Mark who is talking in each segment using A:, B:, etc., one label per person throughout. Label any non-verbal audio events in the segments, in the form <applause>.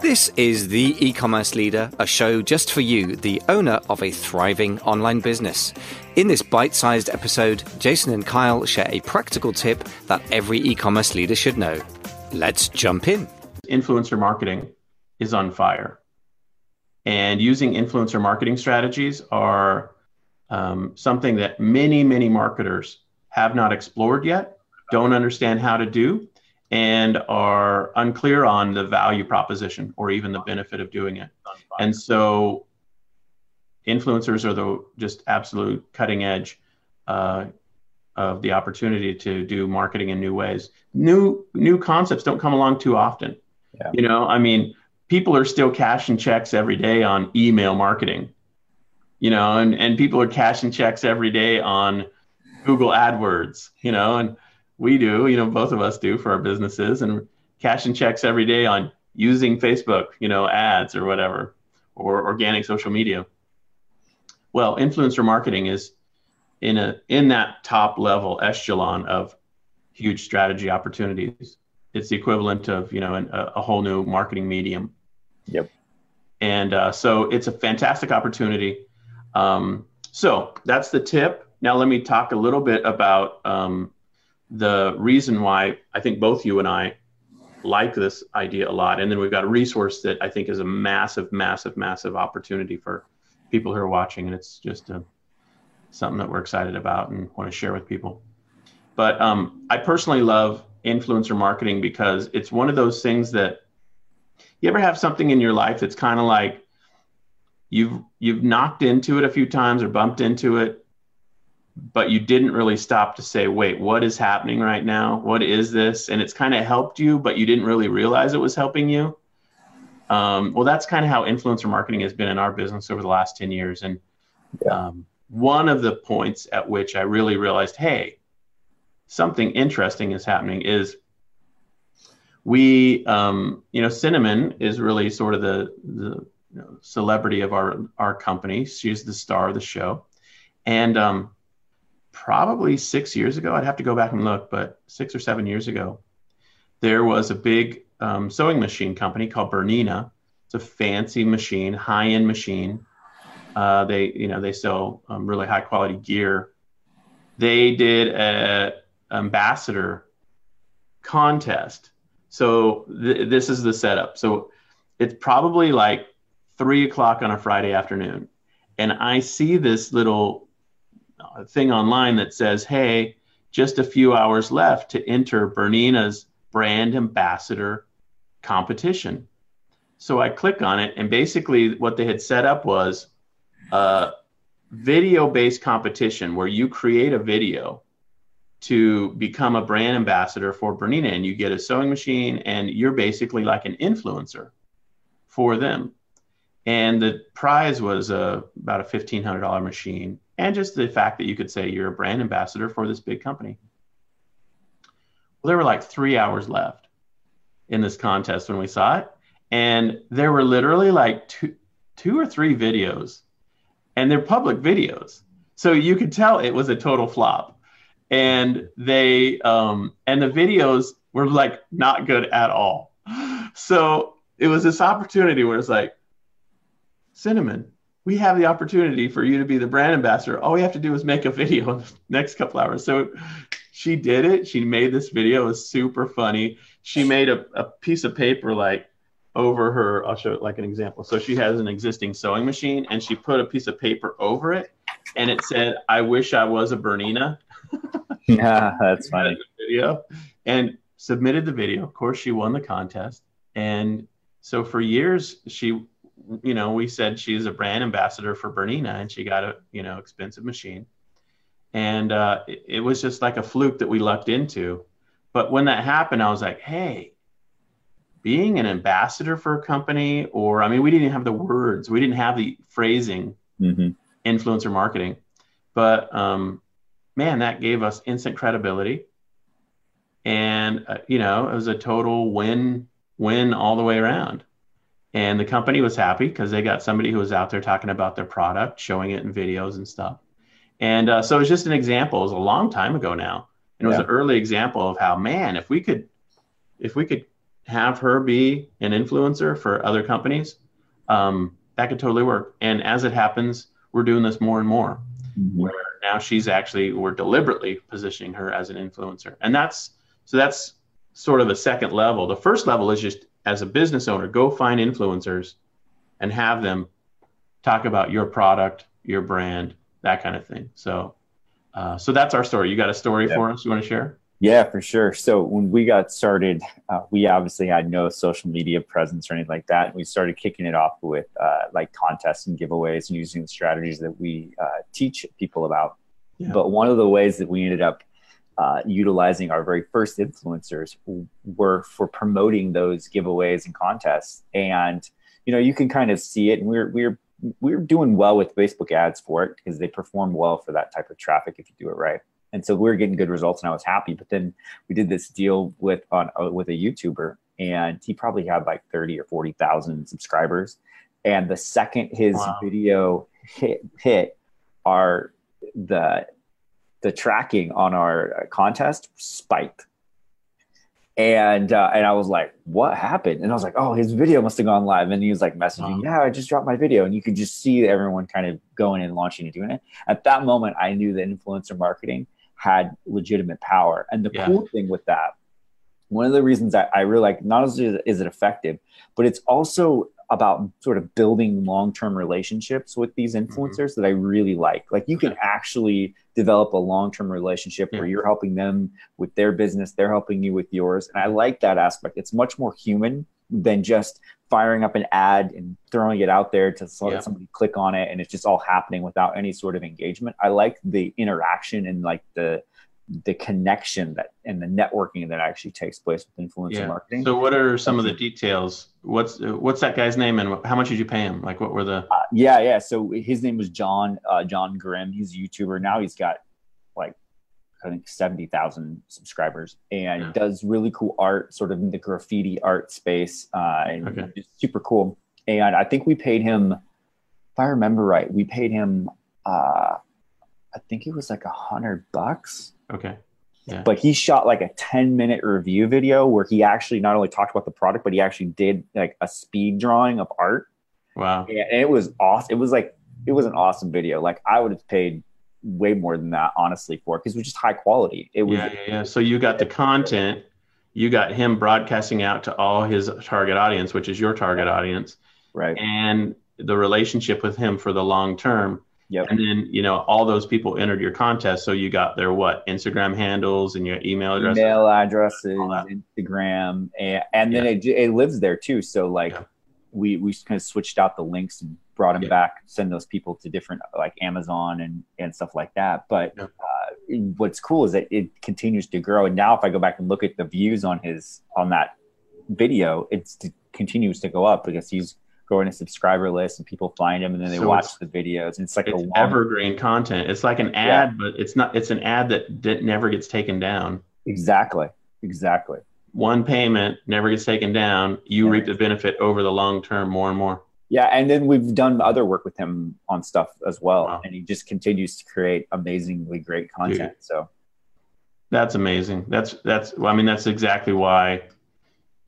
A: This is The E Commerce Leader, a show just for you, the owner of a thriving online business. In this bite sized episode, Jason and Kyle share a practical tip that every e commerce leader should know. Let's jump in.
B: Influencer marketing is on fire. And using influencer marketing strategies are um, something that many, many marketers have not explored yet, don't understand how to do, and are unclear on the value proposition or even the benefit of doing it. And so influencers are the just absolute cutting edge uh, of the opportunity to do marketing in new ways. New new concepts don't come along too often. Yeah. You know, I mean, people are still cashing checks every day on email marketing. You know, and and people are cashing checks every day on Google AdWords. You know, and we do, you know, both of us do for our businesses and cashing checks every day on using Facebook, you know, ads or whatever, or organic social media. Well, influencer marketing is in a in that top level echelon of huge strategy opportunities. It's the equivalent of you know an, a, whole new marketing medium.
C: Yep.
B: And uh, so it's a fantastic opportunity. Um, so that's the tip. Now let me talk a little bit about um, the reason why I think both you and I like this idea a lot. And then we've got a resource that I think is a massive, massive, massive opportunity for people who are watching. And it's just a, something that we're excited about and want to share with people. But um, I personally love influencer marketing because it's one of those things that you ever have something in your life that's kind of like you've you've knocked into it a few times or bumped into it but you didn't really stop to say, wait, what is happening right now? What is this? And it's kind of helped you, but you didn't really realize it was helping you. Um, well, that's kind of how influencer marketing has been in our business over the last 10 years. And um, one of the points at which I really realized, hey, something interesting is happening is we, um, you know, Cinnamon is really sort of the, the you know, celebrity of our, our company. She's the star of the show. And um, probably six years ago. I'd have to go back and look, but six or seven years ago, there was a big um, sewing machine company called Bernina. It's a fancy machine, high-end machine. Uh, they, you know, they sell um, really high-quality gear. They did a ambassador contest. So th- this is the setup. So it's probably like three o'clock on a Friday afternoon, and I see this little a thing online that says, hey, just a few hours left to enter Bernina's brand ambassador competition. So I click on it, and basically what they had set up was a video based competition where you create a video to become a brand ambassador for Bernina, and you get a sewing machine, and you're basically like an influencer for them. And the prize was uh, about a $1,500 machine and just the fact that you could say you're a brand ambassador for this big company. Well, there were like three hours left in this contest when we saw it, and there were literally like two, two or three videos, and they're public videos, so you could tell it was a total flop. And they um, and the videos were like not good at all. So it was this opportunity where it's like, cinnamon, we have the opportunity for you to be the brand ambassador. All we have to do is make a video in the next couple hours. So she did it. She made this video. It was super funny. She made a, a piece of paper like over her. I'll show it like an example. So she has an existing sewing machine and she put a piece of paper over it and it said, I wish I was a Bernina. <laughs>
C: yeah, that's funny.
B: Video and submitted the video. Of course, she won the contest. And so for years, she you know, we said she's a brand ambassador for Bernina and she got a, you know, expensive machine. And uh, it, it was just like a fluke that we lucked into. But when that happened, I was like, hey, being an ambassador for a company, or I mean, we didn't have the words, we didn't have the phrasing, mm-hmm. influencer marketing. But um, man, that gave us instant credibility. And, uh, you know, it was a total win win all the way around. And the company was happy because they got somebody who was out there talking about their product, showing it in videos and stuff. And uh, so it was just an example. It was a long time ago now. And it was yeah. an early example of how, man, if we could, if we could have her be an influencer for other companies, um, that could totally work. And as it happens, we're doing this more and more. Mm-hmm. Where now she's actually we're deliberately positioning her as an influencer, and that's so that's sort of a second level. The first level is just as a business owner, go find influencers and have them talk about your product, your brand, that kind of thing. So, uh, so that's our story. You got a story yeah. for us? You want to share?
C: Yeah, for sure. So when we got started, uh, we obviously had no social media presence or anything like that. And we started kicking it off with uh, like contests and giveaways and using the strategies that we uh, teach people about. Yeah. But one of the ways that we ended up uh, utilizing our very first influencers were for promoting those giveaways and contests. And you know, you can kind of see it. And we're we're we're doing well with Facebook ads for it because they perform well for that type of traffic if you do it right. And so we are getting good results, and I was happy. But then we did this deal with on uh, with a YouTuber, and he probably had like thirty or forty thousand subscribers. And the second his wow. video hit hit, our the the tracking on our contest spiked and uh, and I was like, "What happened?" And I was like, "Oh, his video must have gone live." And he was like messaging, "Yeah, I just dropped my video," and you could just see everyone kind of going and launching and doing it. At that moment, I knew that influencer marketing had legitimate power. And the yeah. cool thing with that, one of the reasons I, I really like, not only is it effective, but it's also about sort of building long-term relationships with these mm-hmm. influencers mm-hmm. that I really like. Like you can actually develop a long-term relationship yeah. where you're helping them with their business, they're helping you with yours. And I like that aspect. It's much more human than just firing up an ad and throwing it out there to so yeah. somebody click on it and it's just all happening without any sort of engagement. I like the interaction and like the the connection that and the networking that actually takes place with influencer yeah. marketing.
B: So, what are some of the details? What's what's that guy's name and how much did you pay him? Like, what were the?
C: Uh, yeah, yeah. So his name was John uh, John Grimm. He's a YouTuber now. He's got like I think seventy thousand subscribers and yeah. does really cool art, sort of in the graffiti art space. Uh, and okay. it's super cool. And I think we paid him, if I remember right, we paid him. Uh, I think it was like a hundred bucks
B: Okay.
C: Yeah. But he shot like a 10 minute review video where he actually not only talked about the product, but he actually did like a speed drawing of art.
B: Wow.
C: And it was awesome. It was like, it was an awesome video. Like I would have paid way more than that, honestly, for it because it was just high quality. It was.
B: Yeah, yeah, yeah. So you got the content, you got him broadcasting out to all his target audience, which is your target audience.
C: Right.
B: And the relationship with him for the long term
C: Yep.
B: And then, you know, all those people entered your contest. So you got their what? Instagram handles and your email addresses.
C: Email addresses, Instagram. And, and then it, it lives there too. So like yeah. we, we kind of switched out the links and brought them yeah. back, send those people to different like Amazon and, and stuff like that. But yeah. uh, what's cool is that it continues to grow. And now if I go back and look at the views on his, on that video, it continues to go up because he's growing a subscriber list and people find him and then they so watch the videos. And it's like
B: it's
C: a long...
B: evergreen content. It's like an ad, yeah. but it's not. It's an ad that, that never gets taken down.
C: Exactly. Exactly.
B: One payment never gets taken down. You yeah. reap the benefit over the long term more and more.
C: Yeah, and then we've done other work with him on stuff as well, wow. and he just continues to create amazingly great content. Dude, so
B: that's amazing. That's that's. Well, I mean, that's exactly why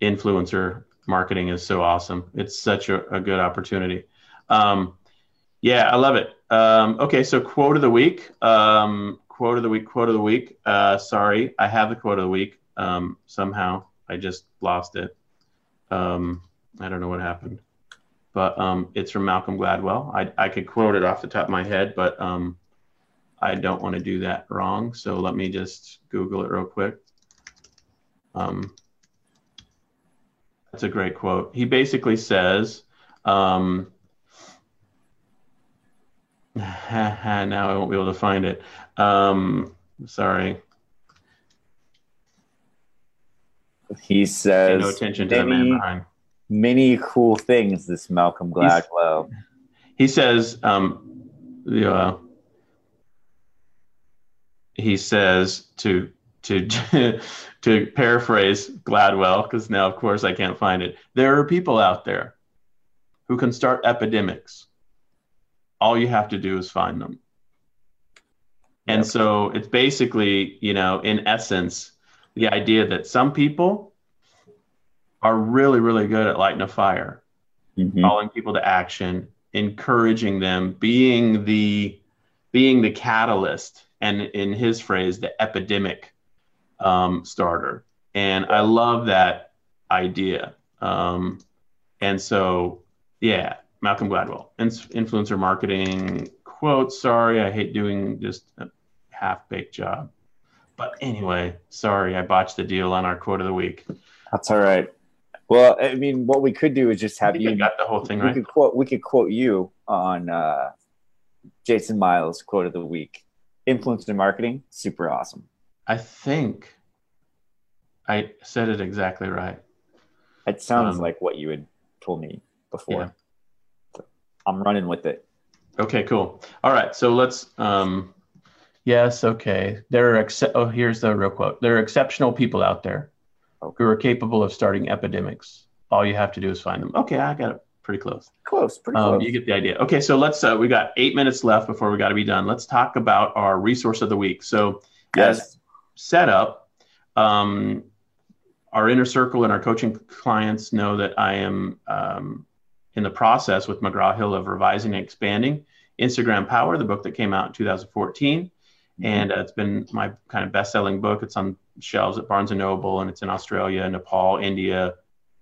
B: influencer marketing is so awesome. It's such a, a good opportunity. Um, yeah, I love it. Um, okay, so quote of the week. Um, quote of the week. Quote of the week. Uh, sorry, I have the quote of the week. Um, somehow I just lost it. Um, I don't know what happened, but um, it's from Malcolm Gladwell. I, I could quote it off the top of my head, but I don't want to do that wrong. So let me just Google it real quick. Um, that's a great quote. He basically says, um, <laughs> now I won't be able to find it. Um, sorry.
C: He says,
B: Pay no attention to many, the man behind.
C: Many cool things, this Malcolm Gladwell. He's,
B: he says, um, uh, he says to to <laughs> to paraphrase Gladwell, because now of course I can't find it. There are people out there who can start epidemics. All you have to do is find them. And yep. so it's basically, you know, in essence, the idea that some people are really, really good at lighting a fire,
C: Mhm.
B: calling people to action, encouraging them, being the being the catalyst, and in his phrase, the epidemic um, starter. And I love that idea. Um, and so, yeah, Malcolm Gladwell, Inf- influencer marketing quote. Sorry, I hate doing just a half baked job. But anyway, sorry, I botched the deal on our quote of the week.
C: That's all right. Well, I mean, what we could do is just have
B: I
C: you.
B: got the whole thing
C: We
B: right.
C: could quote. We could quote you on uh, Jason Miles' quote of the week. "Influencer marketing, super awesome.
B: I think I said it exactly right.
C: It sounds
B: Um,
C: like what you had told me before.
B: Yeah.
C: So I'm running with it.
B: Okay, cool. All right, so let's. Um, yes, okay. There are exce- oh, here's the real quote. There are exceptional people out there
C: Okay.
B: who are capable of starting epidemics. All you have to do is find them. Okay, I got it pretty close.
C: Close, pretty
B: Um,
C: close.
B: you get the idea. Okay, so let's. Uh, we got eight minutes left before we got to be done. Let's talk about our resource of the week. So, as
C: yes.
B: set up, um, our inner circle and our coaching clients know that I am um, in the process with McGraw Hill of revising and expanding Instagram Power, the book that came out in 2014. And uh, it's been my kind of best selling book. It's on shelves at Barnes and Noble, and it's in Australia, Nepal, India,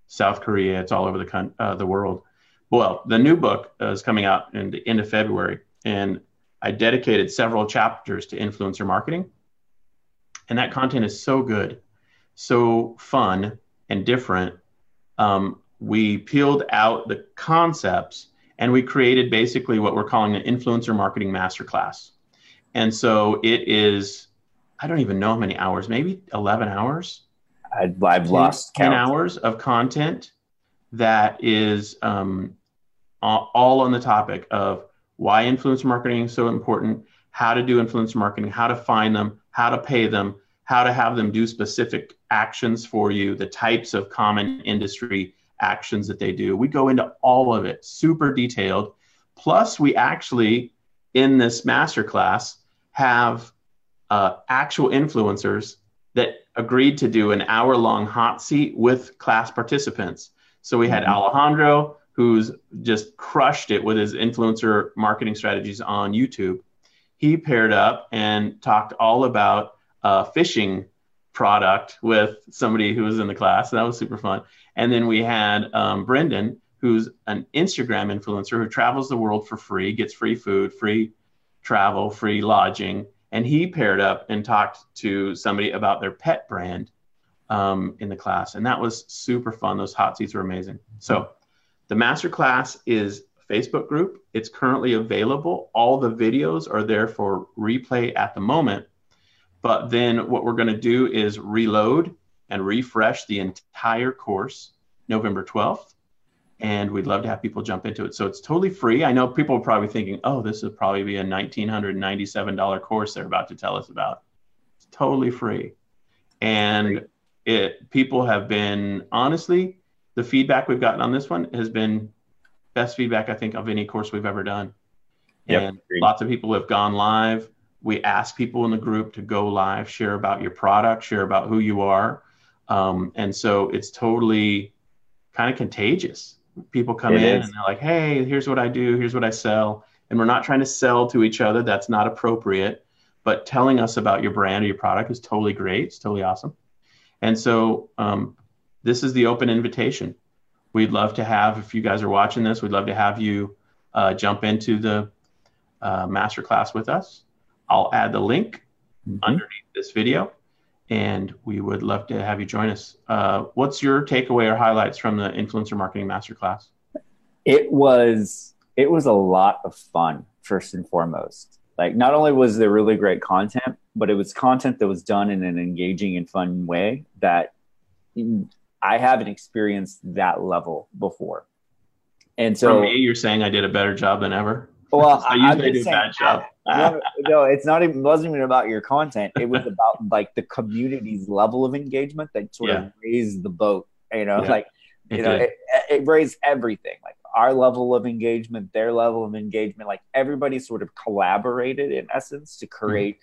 B: South Korea. It's all over the, con- uh, the world. Well, the new book uh, is coming out in the end of February, and I dedicated several chapters to influencer marketing. And that content is so good, so fun and different. Um, we peeled out the concepts and we created basically what we're calling an influencer marketing masterclass. And so it is, I don't even know how many hours, maybe 11 hours
C: I, I've lost
B: 10
C: count.
B: hours of content that is um, all on the topic of why influencer marketing is so important, how to do influencer marketing, how to find them, how to pay them, how to have them do specific actions for you, the types of common industry actions that they do. We go into all of it, super detailed. Plus, we actually, in this masterclass, have uh, actual influencers that agreed to do an hour long hot seat with class participants. So we had
C: Mhm.
B: Alejandro, who's just crushed it with his influencer marketing strategies on YouTube. He paired up and talked all about a fishing product with somebody who was in the class. That was super fun. And then we had um, Brendan, who's an Instagram influencer who travels the world for free, gets free food, free travel, free lodging. And he paired up and talked to somebody about their pet brand um, in the class. And that was super fun. Those hot seats were amazing. So the master class is Facebook group. It's currently available. All the videos are there for replay at the moment. But then what we're going to do is reload and refresh the entire course November 12th. And we'd love to have people jump into it. So it's totally free. I know people are probably thinking, oh, this would probably be a $1,997 course they're about to tell us about. It's totally free. And it people have been honestly, the feedback we've gotten on this one has been best feedback I think of any course we've ever done.
C: Yep,
B: and
C: agreed.
B: lots of people have gone live. We ask people in the group to go live, share about your product, share about who you are. Um, and so it's totally kind of contagious. People come
C: It
B: in
C: is.
B: and they're like, hey, here's what I do, here's what I sell. And we're not trying to sell to each other, that's not appropriate. But telling us about your brand or your product is totally great, it's totally awesome. And so um, this is the open invitation. We'd love to have, if you guys are watching this, we'd love to have you uh, jump into the uh, masterclass with us. I'll add the link
C: Mhm.
B: underneath this video, and we would love to have you join us. Uh, what's your takeaway or highlights from the influencer marketing masterclass?
C: it was it was a lot of fun first and foremost like not only was there really great content but it was content that was done in an engaging and fun way that i haven't experienced that level before and so
B: From me, you're saying I did a better job than ever.
C: well <laughs>
B: I usually do a bad job.
C: no, no, it's not even wasn't even about your content. It was <laughs> about like the community's level of engagement that sort
B: Yeah.
C: of raised the boat. You know,
B: Yeah,
C: like
B: it
C: you know, it, it raised everything. Like our level of engagement, their level of engagement. Like everybody sort of collaborated in essence to
B: Mm-hmm.
C: create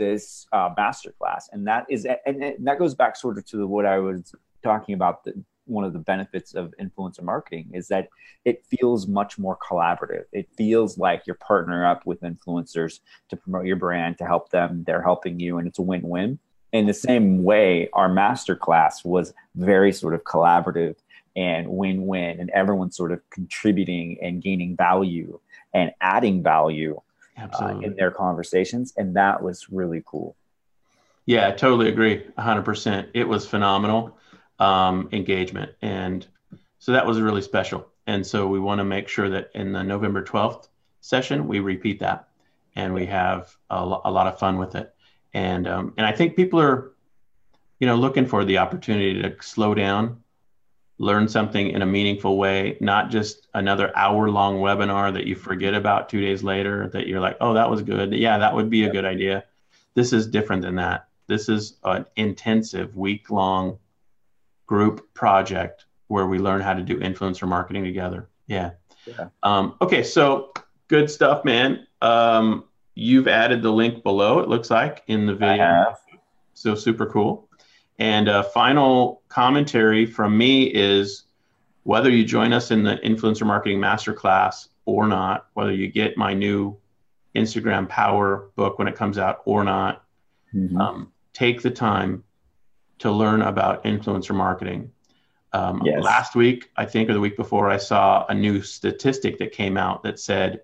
C: this uh, masterclass, and that is and, and that goes back sort of to what I was talking about the one of the benefits of influencer marketing is that it feels much more collaborative. It feels like you're partnering up with influencers to promote your brand, to help them. They're helping you, and it's a win-win. In the same way, our masterclass was very sort of collaborative and win-win, and everyone sort of contributing and gaining value and adding value uh, in their conversations, and that was really cool.
B: Yeah, I totally agree. 100%. It was phenomenal um, engagement. And so that was really special. And so we want to make sure that in the November 12th session, we repeat that and we have a, lo- a lot of fun with it. And, um, and I think people are, you know, looking for the opportunity to slow down, learn something in a meaningful way, not just another hour long webinar that you forget about two days later that you're like, oh, that was good. Yeah, that would be a good idea. This is different than that. This is an intensive week long group project where we learn how to do influencer marketing together. Yeah. yeah. Um, okay, so good stuff, man. Um, you've added the link below, it looks like, in the video. So super cool. And a final commentary from me is whether you join us in the Influencer Marketing Masterclass or not, whether you get my new Instagram Power book when it comes out or not, mm-hmm. um, take the time to learn about influencer marketing. Um, yes. Last week, I think, or the week before, I saw a new statistic that came out that said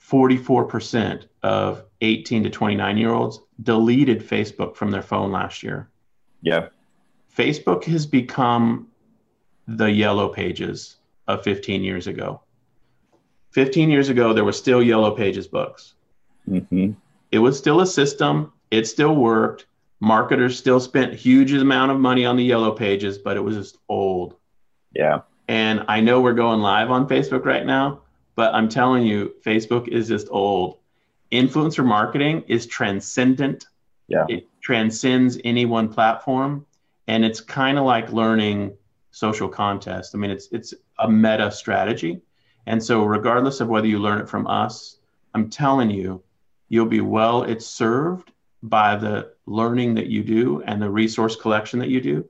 B: 44% of 18 to 29 year olds deleted Facebook from their phone last year.
C: Yeah.
B: Facebook has become the yellow pages of 15 years ago. 15 years ago, there were still yellow pages books. Mm-hmm. It was still a system, it still worked marketers still spent huge amount of money on the yellow pages but it was just old.
C: Yeah.
B: And i know we're going live on facebook right now but i'm telling you facebook is just old. Influencer marketing is transcendent.
C: Yeah.
B: It transcends any one platform and it's kind of like learning social contest. I mean it's it's a meta strategy. And so regardless of whether you learn it from us i'm telling you you'll be well it's served by the learning that you do and the resource collection that you do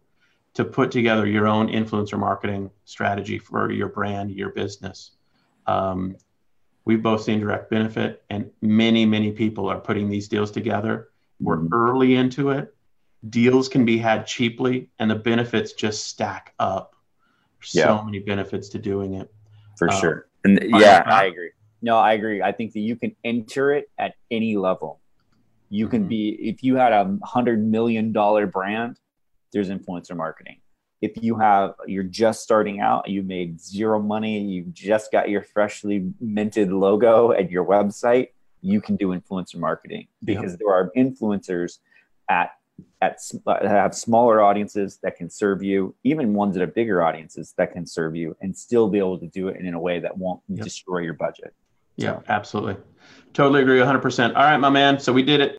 B: to put together your own influencer marketing strategy for your brand, your business. Um, we've both seen direct benefit, and many, many people are putting these deals together. We're mm-hmm. early into it. Deals can be had cheaply, and the benefits just stack up. Yeah. So many benefits to doing it.
C: For um, sure. And yeah, I agree. No, I agree. I think that you can enter it at any level. You can mm-hmm. be if you had a hundred million dollar brand, there's influencer marketing. If you have you're just starting out, you made zero money, you just got your freshly minted logo at your website, you can do influencer marketing because there are influencers at at uh, have smaller audiences that can serve you, even ones that have bigger audiences that can serve you, and still be able to do it in a way that won't yep. destroy your budget.
B: Yeah, so. absolutely. Totally agree 100%. All right, my man. So we did it.